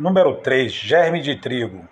Número 3. Germe de trigo.